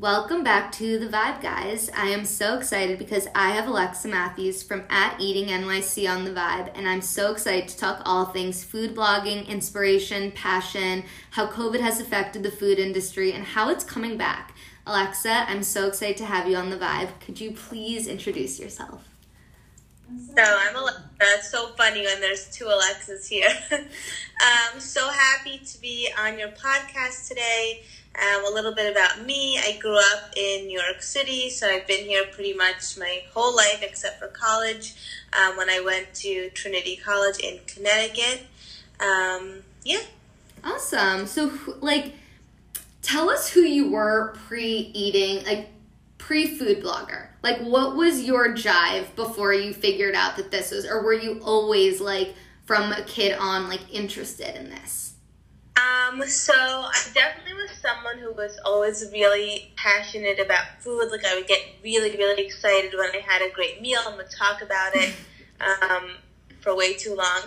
Welcome back to the Vibe, guys. I am so excited because I have Alexa Matthews from at Eating NYC on the Vibe, and I'm so excited to talk all things food blogging, inspiration, passion, how COVID has affected the food industry, and how it's coming back. Alexa, I'm so excited to have you on the Vibe. Could you please introduce yourself? So I'm Alexa. It's so funny when there's two Alexas here. I'm um, so happy to be on your podcast today. Um, a little bit about me. I grew up in New York City, so I've been here pretty much my whole life except for college um, when I went to Trinity College in Connecticut. Um, yeah. Awesome. So, like, tell us who you were pre eating, like, pre food blogger. Like, what was your jive before you figured out that this was, or were you always, like, from a kid on, like, interested in this? Um, so I definitely was someone who was always really passionate about food. Like I would get really, really excited when I had a great meal and would talk about it um, for way too long.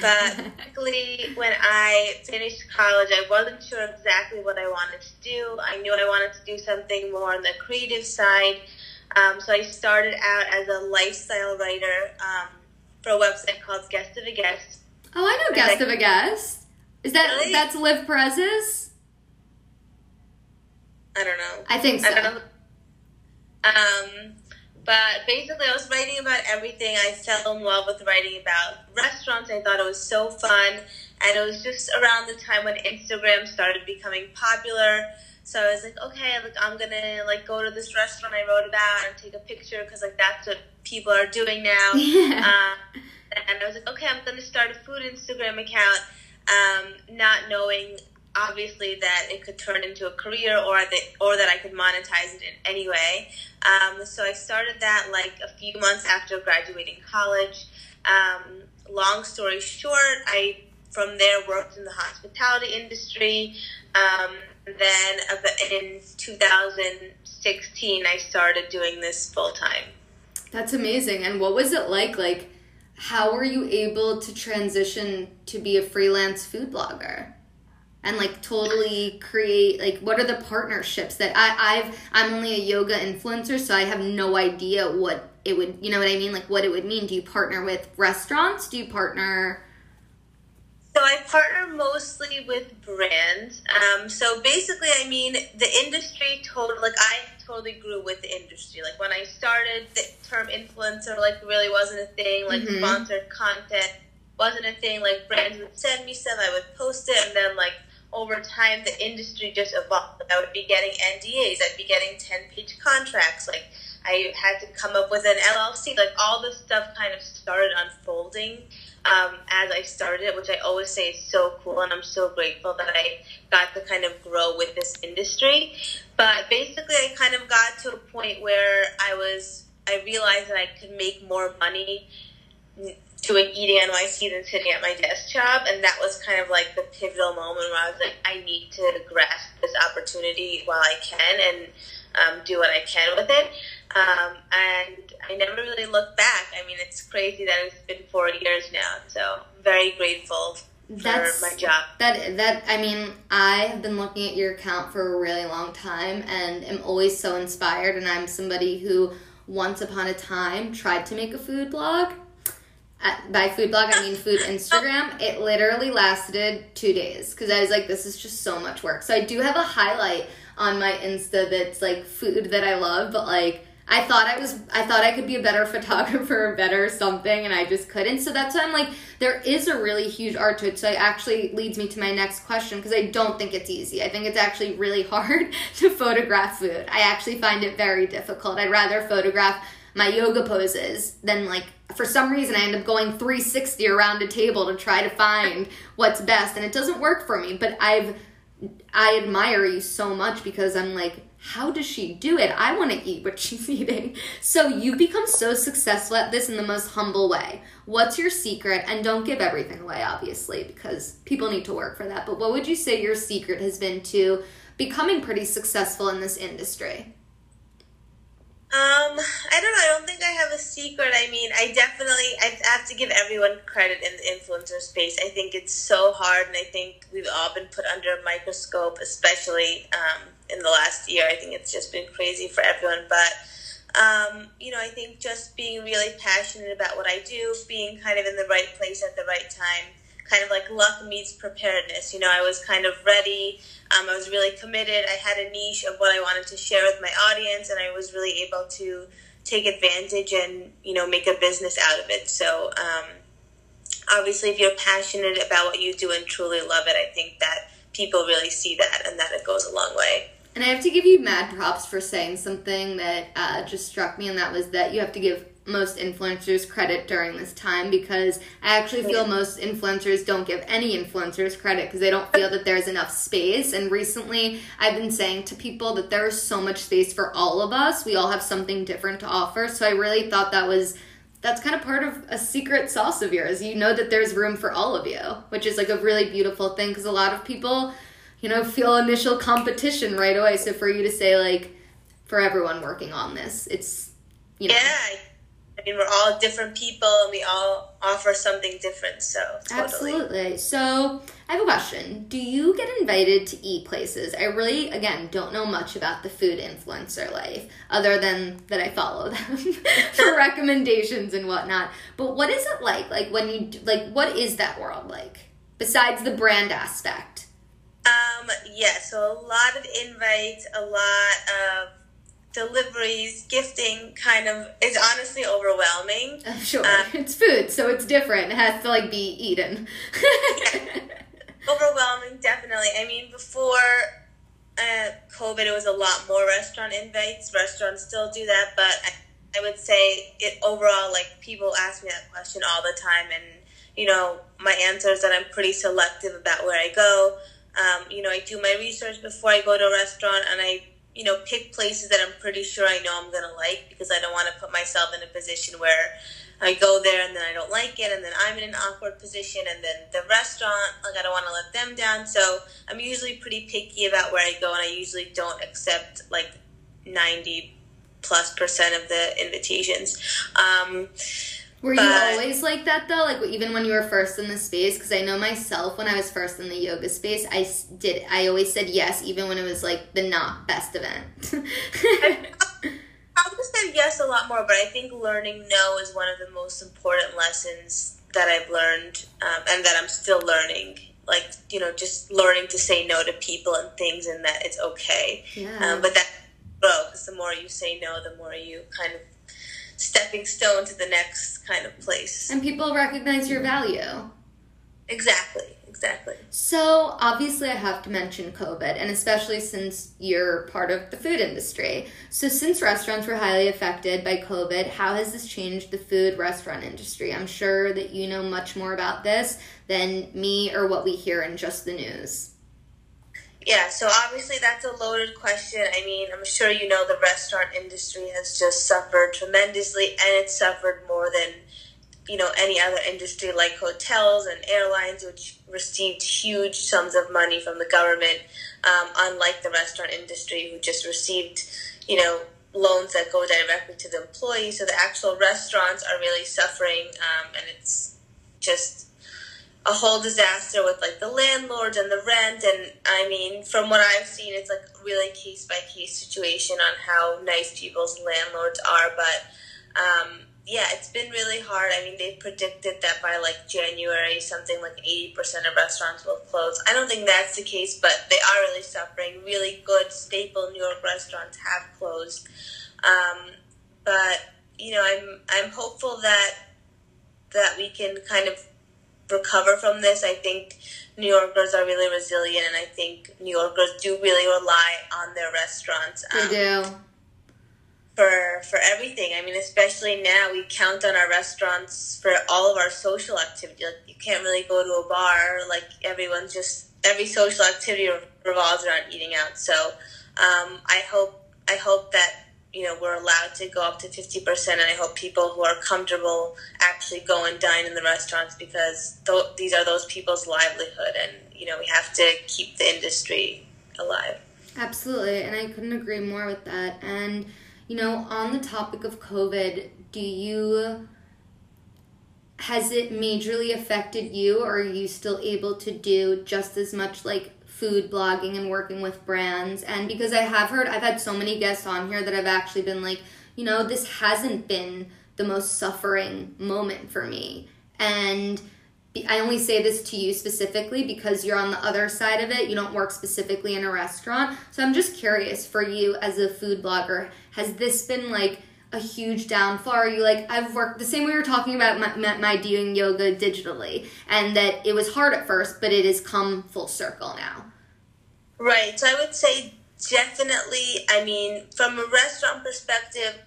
But basically, when I finished college, I wasn't sure exactly what I wanted to do. I knew I wanted to do something more on the creative side. Um, so I started out as a lifestyle writer um, for a website called Guest of a Guest. Oh, I know Guest of a Guest. Is that really? that's Liv Perez's? I don't know. I think so. I don't know. Um, but basically, I was writing about everything. I fell in love with writing about restaurants. I thought it was so fun, and it was just around the time when Instagram started becoming popular. So I was like, okay, like I'm gonna like go to this restaurant I wrote about and take a picture because like that's what people are doing now. Yeah. Uh, and I was like, okay, I'm gonna start a food Instagram account um, not knowing obviously that it could turn into a career or that or that I could monetize it in any way. Um, so I started that like a few months after graduating college. Um, long story short, I from there worked in the hospitality industry. Um, then in 2016, I started doing this full time. That's amazing. And what was it like? Like how were you able to transition to be a freelance food blogger? and like totally create like what are the partnerships that I, I've I'm only a yoga influencer, so I have no idea what it would you know what I mean? Like what it would mean. Do you partner with restaurants? Do you partner so I partner mostly with brands. Um, so basically, I mean, the industry told like I totally grew with the industry. Like when I started, the term influencer like really wasn't a thing. Like mm-hmm. sponsored content wasn't a thing. Like brands would send me stuff, I would post it, and then like over time, the industry just evolved. Like, I would be getting NDAs. I'd be getting ten page contracts. Like I had to come up with an LLC. Like all this stuff kind of started unfolding um, as I started it, which I always say is so cool, and I'm so grateful that I got to kind of grow with this industry. But basically, I kind of got to a point where I was, I realized that I could make more money doing eating NYC than sitting at my desk job, and that was kind of like the pivotal moment where I was like, I need to grasp this opportunity while I can and um, do what I can with it. Um, and I never really looked back. I mean, it's crazy that it's been four years now. So I'm very grateful that's my job. That that I mean, I have been looking at your account for a really long time and am always so inspired. And I'm somebody who once upon a time tried to make a food blog. By food blog, I mean food Instagram. It literally lasted two days because I was like, this is just so much work. So I do have a highlight on my Insta that's like food that I love, but like I thought I was I thought I could be a better photographer, better something, and I just couldn't. So that's why I'm like, there is a really huge art to it. So it actually leads me to my next question because I don't think it's easy. I think it's actually really hard to photograph food. I actually find it very difficult. I'd rather photograph my yoga poses than like for some reason I end up going 360 around a table to try to find what's best and it doesn't work for me. But I've I admire you so much because I'm like how does she do it? I want to eat what she's eating. So you become so successful at this in the most humble way. What's your secret? And don't give everything away, obviously, because people need to work for that. But what would you say your secret has been to becoming pretty successful in this industry? Um, I don't know. I don't think I have a secret. I mean, I definitely I have to give everyone credit in the influencer space. I think it's so hard, and I think we've all been put under a microscope, especially um, in the last year. I think it's just been crazy for everyone. But um, you know, I think just being really passionate about what I do, being kind of in the right place at the right time, kind of like luck meets preparedness. You know, I was kind of ready. Um, I was really committed. I had a niche of what I wanted to share with my audience, and I was really able to take advantage and you know make a business out of it. So um, obviously, if you're passionate about what you do and truly love it, I think that people really see that, and that it goes a long way. And I have to give you mad props for saying something that uh, just struck me, and that was that you have to give most influencers credit during this time because I actually feel most influencers don't give any influencers credit because they don't feel that there's enough space. And recently, I've been saying to people that there is so much space for all of us. We all have something different to offer. So I really thought that was that's kind of part of a secret sauce of yours. You know that there's room for all of you, which is like a really beautiful thing because a lot of people, you know, feel initial competition right away. So for you to say like for everyone working on this, it's you know. Yeah I mean, we're all different people and we all offer something different. So, totally. Absolutely. So, I have a question. Do you get invited to eat places? I really, again, don't know much about the food influencer life other than that I follow them for recommendations and whatnot. But what is it like? Like, when you, like, what is that world like besides the brand aspect? Um, yeah, so a lot of invites, a lot of deliveries, gifting kind of is honestly overwhelming. Sure. Um, it's food, so it's different. It has to like be eaten. yeah. Overwhelming, definitely. I mean, before uh, COVID, it was a lot more restaurant invites. Restaurants still do that, but I, I would say it overall, like people ask me that question all the time, and you know, my answer is that I'm pretty selective about where I go. Um, you know, I do my research before I go to a restaurant, and I you know, pick places that I'm pretty sure I know I'm going to like because I don't want to put myself in a position where I go there and then I don't like it and then I'm in an awkward position and then the restaurant, like, I don't want to let them down. So I'm usually pretty picky about where I go and I usually don't accept like 90 plus percent of the invitations. Um, were but, you always like that though? Like even when you were first in the space? Because I know myself when I was first in the yoga space, I did. I always said yes, even when it was like the not best event. I, I would have said yes a lot more, but I think learning no is one of the most important lessons that I've learned, um, and that I'm still learning. Like you know, just learning to say no to people and things, and that it's okay. Yeah. Um, but that grow because the more you say no, the more you kind of stepping stone to the next kind of place. And people recognize your value. Exactly, exactly. So, obviously, I have to mention COVID, and especially since you're part of the food industry. So, since restaurants were highly affected by COVID, how has this changed the food restaurant industry? I'm sure that you know much more about this than me or what we hear in just the news. Yeah, so obviously that's a loaded question. I mean, I'm sure you know the restaurant industry has just suffered tremendously, and it's suffered more than you know any other industry like hotels and airlines, which received huge sums of money from the government. Um, unlike the restaurant industry, who just received you know loans that go directly to the employees. So the actual restaurants are really suffering, um, and it's just a whole disaster with like the landlords and the rent and i mean from what i've seen it's like really case by case situation on how nice people's landlords are but um, yeah it's been really hard. I mean they predicted that by like january something like 80% of restaurants will close. I don't think that's the case but they are really suffering. Really good staple new york restaurants have closed. Um, but you know i'm i'm hopeful that that we can kind of recover from this. I think New Yorkers are really resilient, and I think New Yorkers do really rely on their restaurants. Um, they do. For, for everything. I mean, especially now, we count on our restaurants for all of our social activity. Like, you can't really go to a bar. Like, everyone's just, every social activity revolves around eating out. So, um, I hope, I hope that you know we're allowed to go up to 50% and i hope people who are comfortable actually go and dine in the restaurants because th- these are those people's livelihood and you know we have to keep the industry alive. Absolutely and i couldn't agree more with that and you know on the topic of covid do you has it majorly affected you or are you still able to do just as much like food blogging and working with brands. And because I have heard, I've had so many guests on here that I've actually been like, you know, this hasn't been the most suffering moment for me. And I only say this to you specifically because you're on the other side of it. You don't work specifically in a restaurant. So I'm just curious for you as a food blogger, has this been like a huge downfall? Are you like, I've worked the same way we were talking about my, my doing yoga digitally and that it was hard at first, but it has come full circle now? Right. So I would say definitely, I mean, from a restaurant perspective,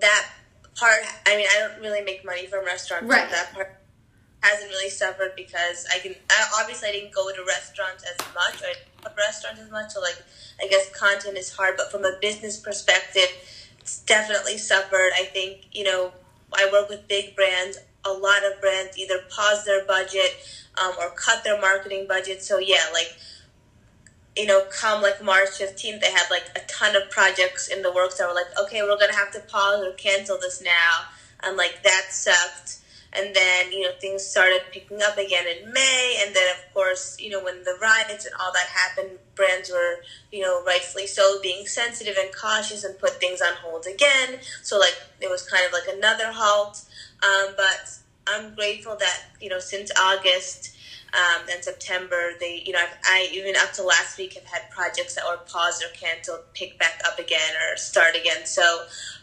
that part, I mean, I don't really make money from restaurants. Right. That part hasn't really suffered because I can, I, obviously I didn't go to restaurants as much or restaurants as much. So like, I guess content is hard, but from a business perspective, it's definitely suffered. I think, you know, I work with big brands. A lot of brands either pause their budget um, or cut their marketing budget. So, yeah, like, you know, come like March 15th, they had like a ton of projects in the works that were like, okay, we're going to have to pause or cancel this now. And like, that sucked and then you know things started picking up again in May, and then of course you know when the riots and all that happened, brands were you know rightfully so being sensitive and cautious and put things on hold again. So like it was kind of like another halt. Um, but I'm grateful that you know since August. Um, and September, they, you know, I've, I even up to last week have had projects that were paused or canceled, pick back up again or start again. So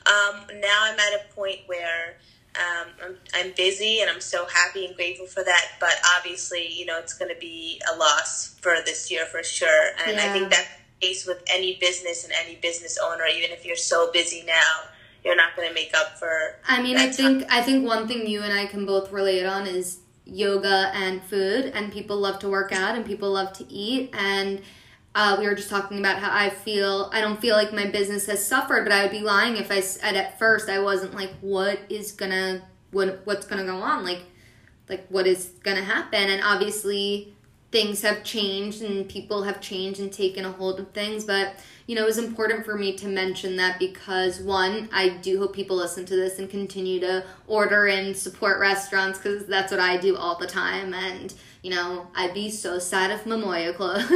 um, now I'm at a point where um, I'm, I'm busy and I'm so happy and grateful for that. But obviously, you know, it's going to be a loss for this year for sure. And yeah. I think that's the case with any business and any business owner, even if you're so busy now. You're not going to make up for. I mean, I think time. I think one thing you and I can both relate on is yoga and food, and people love to work out and people love to eat, and uh, we were just talking about how I feel. I don't feel like my business has suffered, but I would be lying if I said at first I wasn't like, what is gonna what what's gonna go on, like like what is gonna happen, and obviously things have changed and people have changed and taken a hold of things, but you know, it was important for me to mention that because one, I do hope people listen to this and continue to order and support restaurants because that's what I do all the time and you know, I'd be so sad if Momoya closed.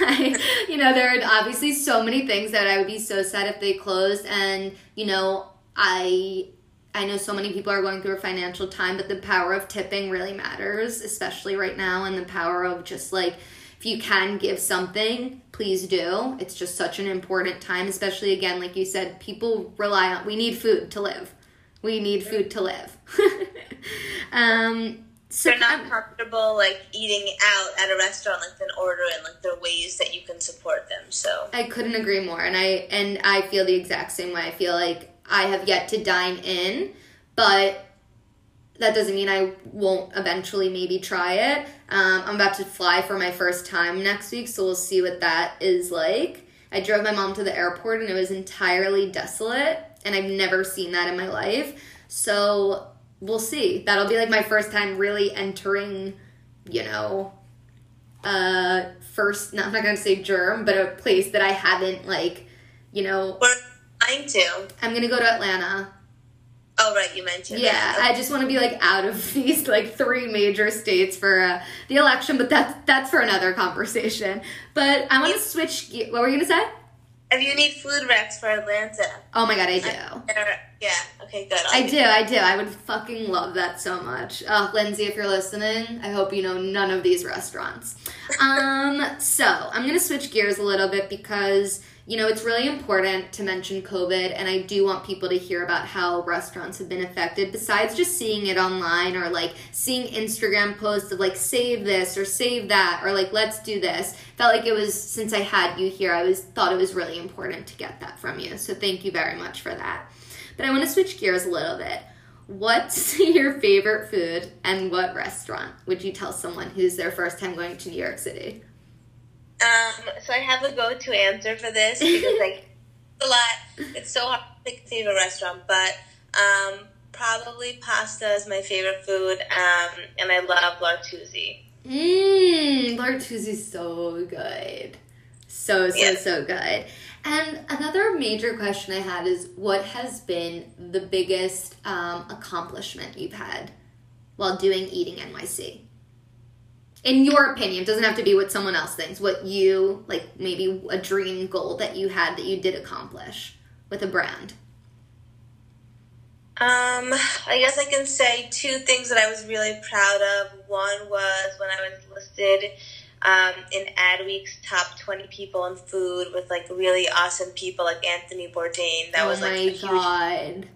I, you know, there are obviously so many things that I would be so sad if they closed. And, you know, I I know so many people are going through a financial time, but the power of tipping really matters, especially right now, and the power of just like if you can give something, please do. It's just such an important time, especially again, like you said, people rely on we need food to live. We need food to live. um, so they're not comfortable like eating out at a restaurant like an order and like there are ways that you can support them so i couldn't agree more and i and i feel the exact same way i feel like i have yet to dine in but that doesn't mean i won't eventually maybe try it. Um, i'm about to fly for my first time next week so we'll see what that is like. I drove my mom to the airport and it was entirely desolate and i've never seen that in my life. So we'll see. That'll be like my first time really entering, you know, uh first not, I'm not gonna say germ, but a place that I haven't like, you know flying to? I'm gonna go to Atlanta. Oh right, you mentioned. Yeah, that. I just want to be like out of these like three major states for uh, the election, but that's that's for another conversation. But I want to switch. What were you gonna say? If you need food recs for Atlanta. Oh my god, I do. Yeah. Okay. Good. I'll i do. I do. I would fucking love that so much. Uh, Lindsay, if you're listening, I hope you know none of these restaurants. um. So I'm gonna switch gears a little bit because you know, it's really important to mention COVID, and I do want people to hear about how restaurants have been affected, besides just seeing it online or like seeing Instagram posts of like, save this or save that, or like, let's do this. Felt like it was, since I had you here, I was thought it was really important to get that from you. So thank you very much for that. But I want to switch gears a little bit. What's your favorite food and what restaurant would you tell someone who's their first time going to New York City? Um, so I have a go-to answer for this because like a lot. It's so hard to pick a favorite restaurant, but um, probably pasta is my favorite food, um, and I love L'Artusi. Mmm, L'Artusi's so good. So, so, yeah. so good. And another major question I had is what has been the biggest um, accomplishment you've had while doing Eating NYC? In your opinion, doesn't have to be what someone else thinks, what you, like maybe a dream goal that you had that you did accomplish with a brand? Um, I guess I can say two things that I was really proud of. One was when I was listed um, in Adweek's top 20 people in food with like really awesome people like Anthony Bourdain. That oh was like my a huge, god.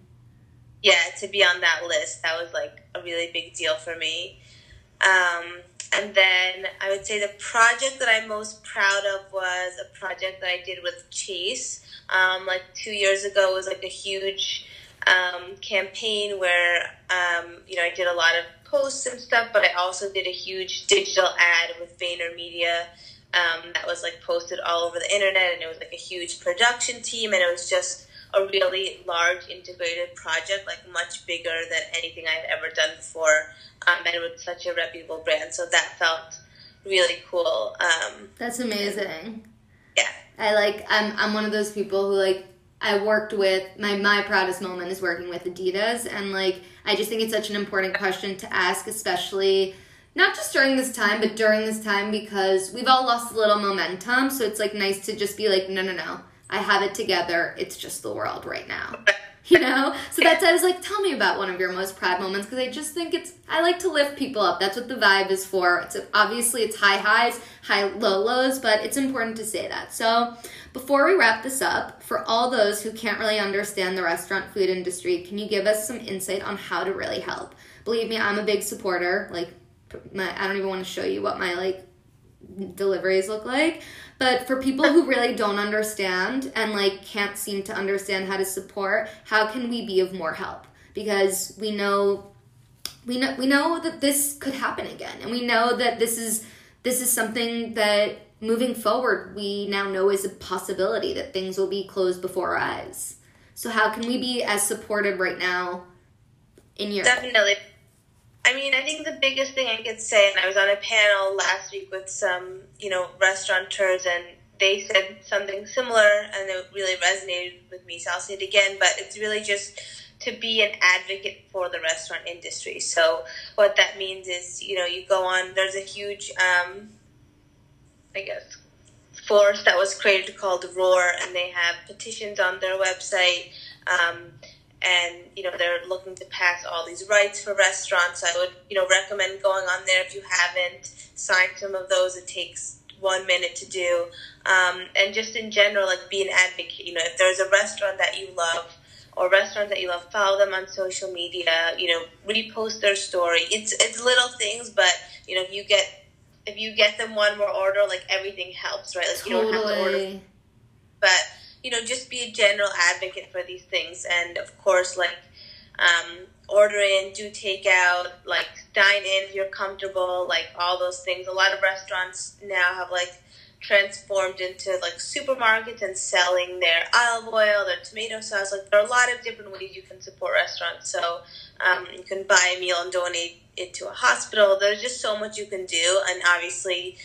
yeah, to be on that list, that was like a really big deal for me. Um, and then I would say the project that I'm most proud of was a project that I did with Chase. Um, like two years ago, was like a huge um, campaign where um, you know I did a lot of posts and stuff, but I also did a huge digital ad with VaynerMedia um, that was like posted all over the internet, and it was like a huge production team, and it was just a really large integrated project, like much bigger than anything I've ever done before, um, and with such a reputable brand. So that felt really cool. Um, That's amazing. yeah. I like I'm I'm one of those people who like I worked with my my proudest moment is working with Adidas and like I just think it's such an important question to ask especially not just during this time but during this time because we've all lost a little momentum so it's like nice to just be like no no no I have it together. It's just the world right now. You know? So that's i was like tell me about one of your most proud moments because i just think it's i like to lift people up. That's what the vibe is for. It's obviously it's high highs high low lows but it's important to say that. So before we wrap this up for all those who can't really understand the restaurant food industry can you give us some insight on how to really help? Believe me i'm a big supporter. Like my, i don't even want to show you what my like deliveries look like but for people who really don't understand and like can't seem to understand how to support how can we be of more help? Because we know we know we know that this could happen again. And we know that this is this is something that moving forward we now know is a possibility that things will be closed before our eyes. So how can we be as supportive right now in your Definitely. I mean, I think the biggest thing I could say, and I was on a panel last week with some, you know, restaurateurs, and they said something similar, and it really resonated with me. So I'll say it again, but it's really just to be an advocate for the restaurant industry. So what that means is, you know, you go on. There's a huge, um, I guess, force that was created called Roar, and they have petitions on their website. Um, and you know they're looking to pass all these rights for restaurants. I would you know recommend going on there if you haven't signed some of those. It takes one minute to do, um, and just in general, like be an advocate. You know, if there's a restaurant that you love or restaurants that you love, follow them on social media. You know, repost their story. It's it's little things, but you know if you get if you get them one more order, like everything helps, right? Like you don't have to order, totally but you know, just be a general advocate for these things, and of course, like um, order in, do takeout, like dine in if you're comfortable, like all those things. A lot of restaurants now have like transformed into like supermarkets and selling their olive oil, their tomato sauce. Like there are a lot of different ways you can support restaurants. So um, you can buy a meal and donate it to a hospital. There's just so much you can do, and obviously,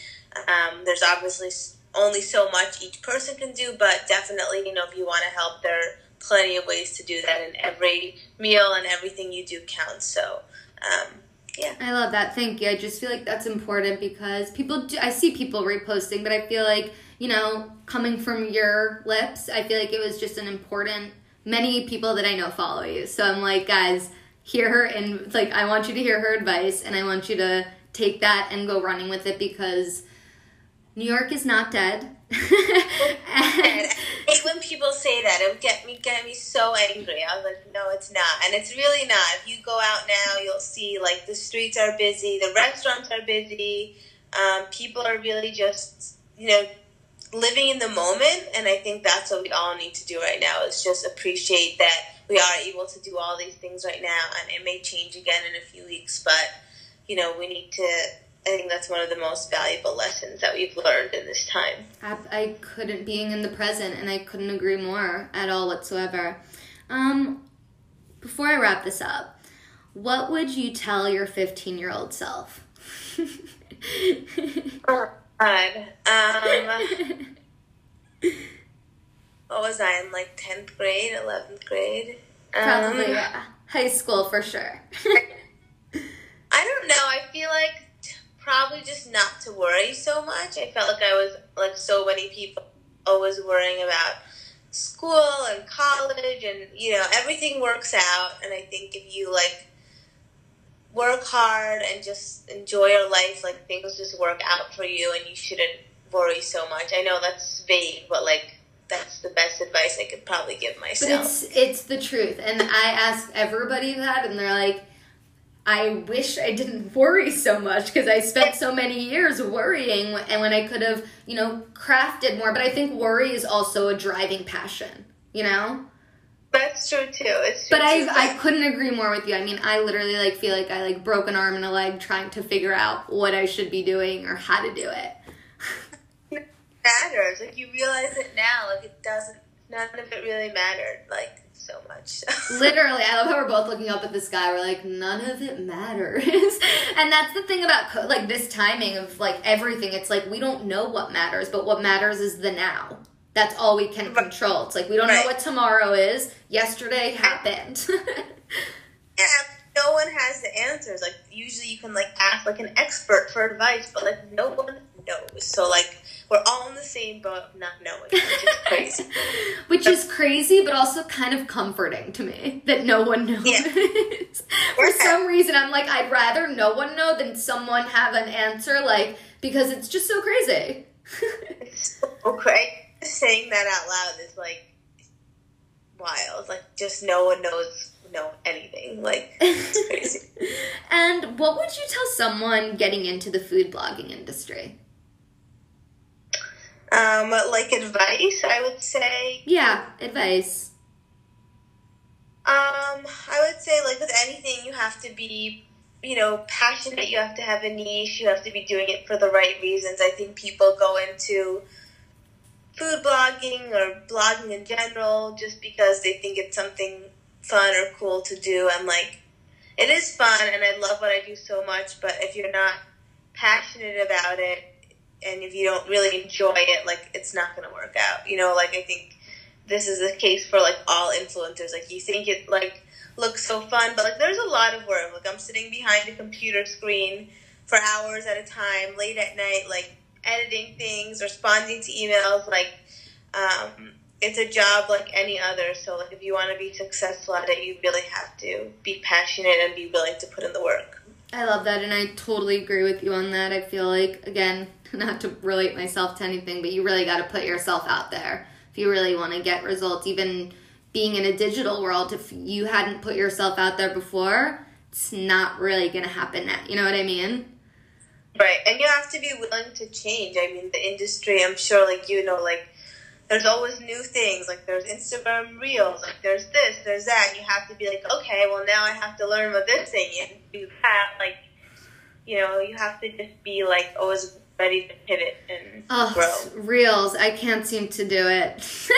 um, there's obviously only so much each person can do. But definitely, you know, if you want to help, there are plenty of ways to do that, and every meal and everything you do counts. So. Um, yeah. I love that. Thank you. I just feel like that's important because people do, I see people reposting, but I feel like, you know, coming from your lips, I feel like it was just an important many people that I know follow you. So I'm like, guys, hear her and like I want you to hear her advice and I want you to take that and go running with it because New York is not dead. And and, I hate when people say that. It would get me get me so angry. I was like, no, it's not, and it's really not. If you go out now, you'll see like the streets are busy, the restaurants are busy. Um, people are really just you know living in the moment, and I think that's what we all need to do right now is just appreciate that we are able to do all these things right now, and it may change again in a few weeks, but you know we need to. I think that's one of the most valuable lessons that we've learned in this time. I, I couldn't being in the present and I couldn't agree more at all whatsoever. Um, before I wrap this up, what would you tell your 15 year old self? Oh, God. Um, what was I in like tenth grade, eleventh grade? Probably, Um, yeah. High school for sure. I don't know. I feel like probably just not to worry so much. I felt like I was like so many people always worrying about school and college and you know everything works out and I think if you like work hard and just enjoy your life like things just work out for you and you shouldn't worry so much. I know that's vague but like that's the best advice I could probably give myself. But it's it's the truth and I ask everybody that and they're like I wish I didn't worry so much because I spent so many years worrying and when I could have, you know, crafted more. But I think worry is also a driving passion, you know? That's true too. It's true but I. I couldn't agree more with you. I mean, I literally like feel like I like broke an arm and a leg trying to figure out what I should be doing or how to do it. it matters. Like you realize it now, like it doesn't none of it really mattered. Like so much. Literally, I love how we're both looking up at the sky. We're like, none of it matters. and that's the thing about co- like this timing of like everything. It's like we don't know what matters, but what matters is the now. That's all we can control. It's like we don't know what tomorrow is. Yesterday happened. yeah, no one has the answers. Like usually you can like ask like an expert for advice, but like no one knows. So like we're all in the same boat of not knowing, which is crazy. Which is crazy, but also kind of comforting to me that no one knows. Yeah. For Yeah. some reason, I'm like, I'd rather no one know than someone have an answer, like, because it's just so crazy. It's so crazy. Saying that out loud is like wild. Like just no one knows know anything. Like it's crazy. and what would you tell someone getting into the food blogging industry? Um, like advice, I would say Yeah, advice. Um, I would say like with anything, you have to be, you know, passionate. You have to have a niche. You have to be doing it for the right reasons. I think people go into food blogging or blogging in general just because they think it's something fun or cool to do. And like, it is fun, and I love what I do so much. But if you're not passionate about it, and if you don't really enjoy it, like it's not going to work out. You know, like I think this is the case for like all influencers. Like you think it like looks so fun, but like there's a lot of work. Like I'm sitting behind a computer screen for hours at a time, late at night, like editing things, responding to emails. Like um, it's a job like any other. So like if you want to be successful at it, you really have to be passionate and be willing to put in the work. I love that, and I totally agree with you on that. I feel like, again, not to relate myself to anything, but you really got to put yourself out there if you really want to get results. Even being in a digital world, if you hadn't put yourself out there before, it's not really going to happen now. You know what I mean? Right, and you have to be willing to change. I mean, the industry, I'm sure, like, you know, like, there's always new things. Like, there's Instagram Reels, like, there's this, there's that. You have to be like, okay, well, now I have to learn about this thing and do that. Like, you know, you have to just be, like, always ready to pivot and Oh, grow. reels. I can't seem to do it.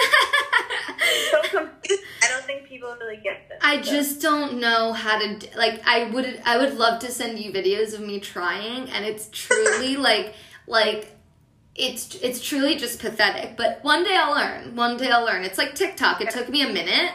So confused. I don't think people really get this. I so. just don't know how to like I would I would love to send you videos of me trying and it's truly like like it's it's truly just pathetic but one day I'll learn one day I'll learn it's like TikTok it took me a minute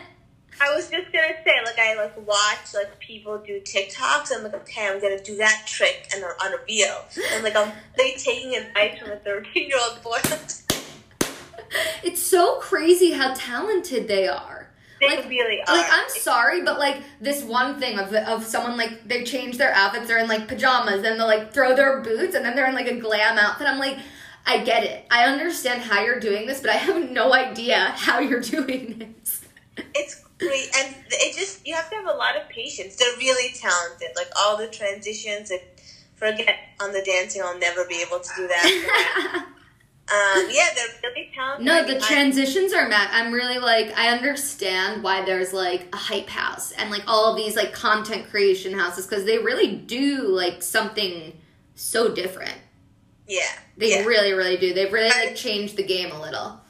I was just gonna say, like, I like watch like people do TikToks, and like, okay, I'm gonna do that trick, and they're on a reel, and like, I'm they taking advice from a 13 year old boy. it's so crazy how talented they are they Like- really are. like I'm sorry, but like this one thing of of someone like they change their outfits, they're in like pajamas, and they'll like throw their boots, and then they're in like a glam outfit. I'm like, I get it, I understand how you're doing this, but I have no idea how you're doing this. it's and it just you have to have a lot of patience. They're really talented. Like all the transitions, and forget on the dancing, I'll never be able to do that. um, yeah, they're really talented. no, the transitions are mad. I'm really like I understand why there's like a hype house and like all of these like content creation houses because they really do like something so different. yeah, They yeah, really, really do. They've really like changed the game a little.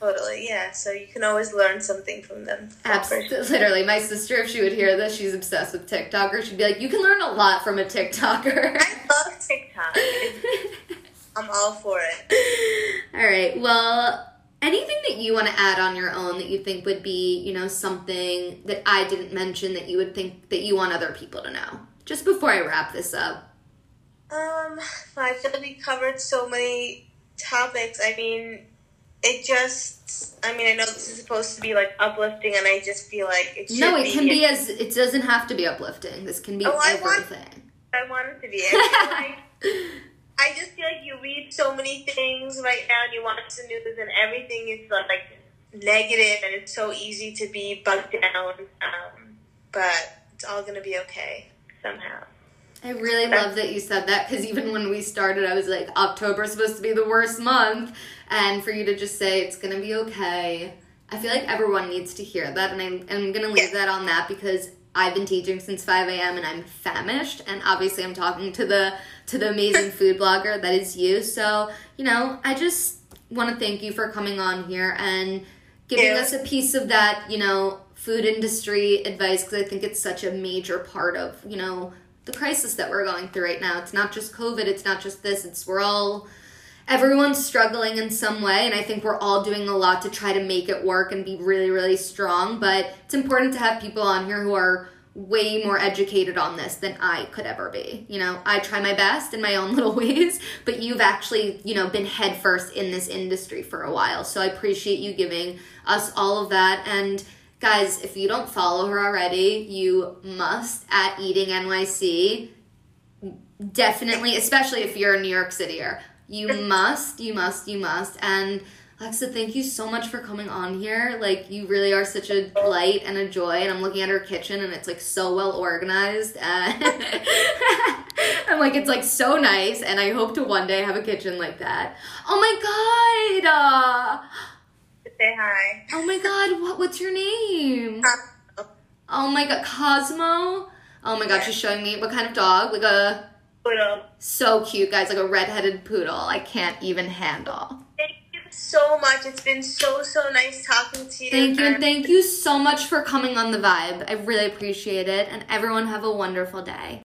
Totally. Yeah, so you can always learn something from them. Absolutely, literally. My sister, if she would hear this, she's obsessed with TikTokers. She'd be like, "You can learn a lot from a TikToker." I love TikTok. I'm all for it. All right. Well, anything that you want to add on your own that you think would be, you know, something that I didn't mention that you would think that you want other people to know? Just before I wrap this up. Um, I feel like we covered so many topics. I mean, it just. I mean, I know this is supposed to be like uplifting, and I just feel like it should No, it be. can be as it doesn't have to be uplifting. This can be Oh, I want- everything. I want it to be. I like. I just feel like you read so many things right now, and you watch the news, and everything is like negative, and it's so easy to be bugged down. Um, but it's all gonna be okay somehow. I really love that you said that because even when we started, I was like, October's supposed to be the worst month. And for you to just say it's going to be okay, I feel like everyone needs to hear that. And I'm, I'm going to leave that on that because I've been teaching since 5 a.m. and I'm famished. And obviously, I'm talking to the to the amazing food blogger that is you. So, you know, I just want to thank you for coming on here and giving Yeah. us a piece of that, you know, food industry advice because I think it's such a major part of, you know, the crisis that we're going through right now. It's not just COVID, it's not just this, it's we're all everyone's struggling in some way and I think we're all doing a lot to try to make it work and be really really strong, but it's important to have people on here who are way more educated on this than I could ever be. You know, I try my best in my own little ways, but you've actually, you know, been headfirst in this industry for a while. So I appreciate you giving us all of that and guys, if you don't follow her already, you must at Eating NYC. Definitely, especially if you're a New York Cityer. You must, you must, you must. And Alexa, thank you so much for coming on here. Like, you really are such a light and a joy. And I'm looking at her kitchen and it's like so well organized. And I'm like, it's like so nice. And I hope to one day have a kitchen like that. Oh my God. Uh, Say hi. oh my God. What, what's your name? Cosmo. Oh my God. Cosmo. Oh my God. She's showing me what kind of dog? Like a Poodle. so cute, guys. Like a redheaded poodle. I can't even handle. Thank you so much. It's been so so nice talking to you. Thank you, thank you so much for coming on the vibe. I really appreciate it, and everyone have a wonderful day.